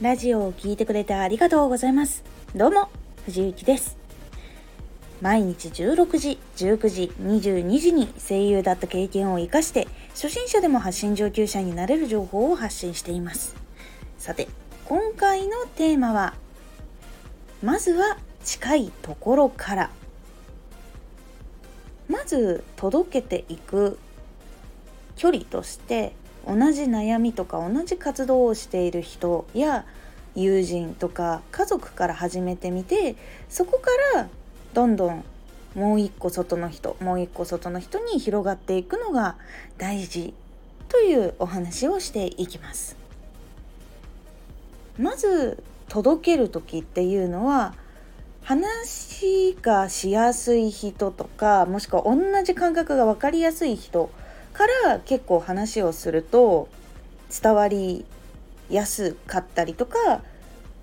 ラジオを聴いてくれてありがとうございます。どうも藤幸です。毎日16時19時22時に声優だった経験を生かして初心者でも発信上級者になれる情報を発信しています。さて今回のテーマはまずは近いところから。まず届けていく距離として同じ悩みとか同じ活動をしている人や友人とか家族から始めてみてそこからどんどんもう一個外の人もう一個外の人に広がっていくのが大事というお話をしていきます。まず届ける時っていうのは話がしやすい人とかもしくは同じ感覚が分かりやすい人から結構話をすると伝わりやすかったりとか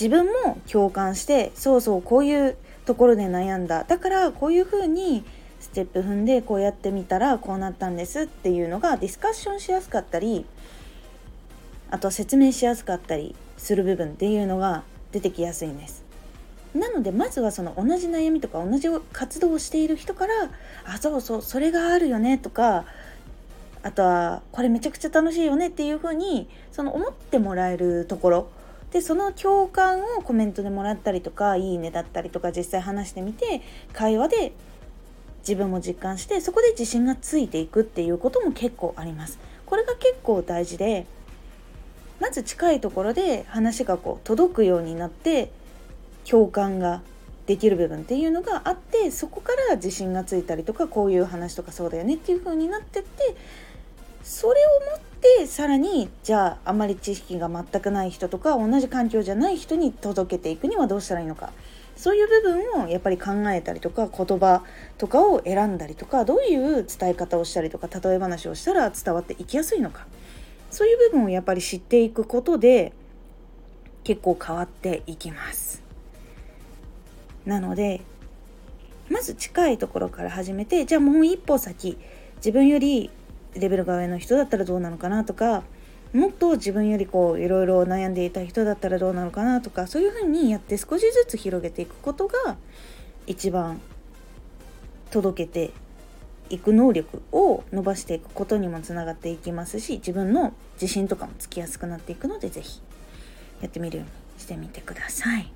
自分も共感してそうそうこういうところで悩んだだからこういうふうにステップ踏んでこうやってみたらこうなったんですっていうのがディスカッションしやすかったりあと説明しやすかったりする部分っていうのが出てきやすいんです。なのでまずはその同じ悩みとか同じ活動をしている人から「あそうそうそれがあるよね」とかあとはこれめちゃくちゃ楽しいよねっていう風にその思ってもらえるところでその共感をコメントでもらったりとかいいねだったりとか実際話してみて会話で自分も実感してそこで自信がついていくっていうことも結構あります。これが結構大事でまず近いところで話がこう届くようになって共感ができる部分っていうのがあってそこから自信がついたりとかこういう話とかそうだよねっていう風になってってそれをもってさらにじゃああまり知識が全くない人とか同じ環境じゃない人に届けていくにはどうしたらいいのかそういう部分をやっぱり考えたりとか言葉とかを選んだりとかどういう伝え方をしたりとか例え話をしたら伝わっていきやすいのかそういう部分をやっぱり知っていくことで結構変わっていきます。なのでまず近いところから始めてじゃあもう一歩先自分よりレベルが上の人だったらどうなのかなとかもっと自分よりこういろいろ悩んでいた人だったらどうなのかなとかそういうふうにやって少しずつ広げていくことが一番届けていく能力を伸ばしていくことにもつながっていきますし自分の自信とかもつきやすくなっていくので是非やってみるようにしてみてください。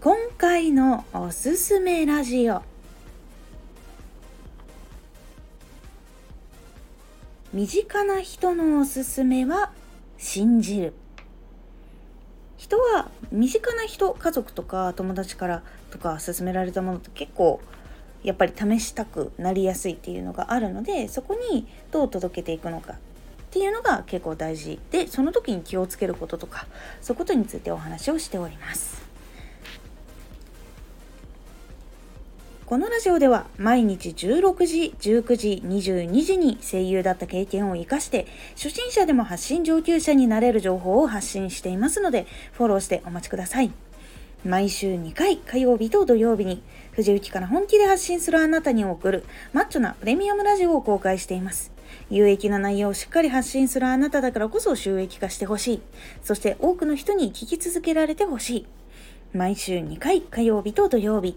今回のおすすめラジオ身近な人のおすすめは信じる人は身近な人家族とか友達からとか勧められたものって結構やっぱり試したくなりやすいっていうのがあるのでそこにどう届けていくのかっていうのが結構大事でその時に気をつけることとかそういうことについてお話をしております。このラジオでは毎日16時、19時、22時に声優だった経験を活かして初心者でも発信上級者になれる情報を発信していますのでフォローしてお待ちください。毎週2回火曜日と土曜日に藤雪から本気で発信するあなたに送るマッチョなプレミアムラジオを公開しています。有益な内容をしっかり発信するあなただからこそ収益化してほしい。そして多くの人に聞き続けられてほしい。毎週2回火曜日と土曜日。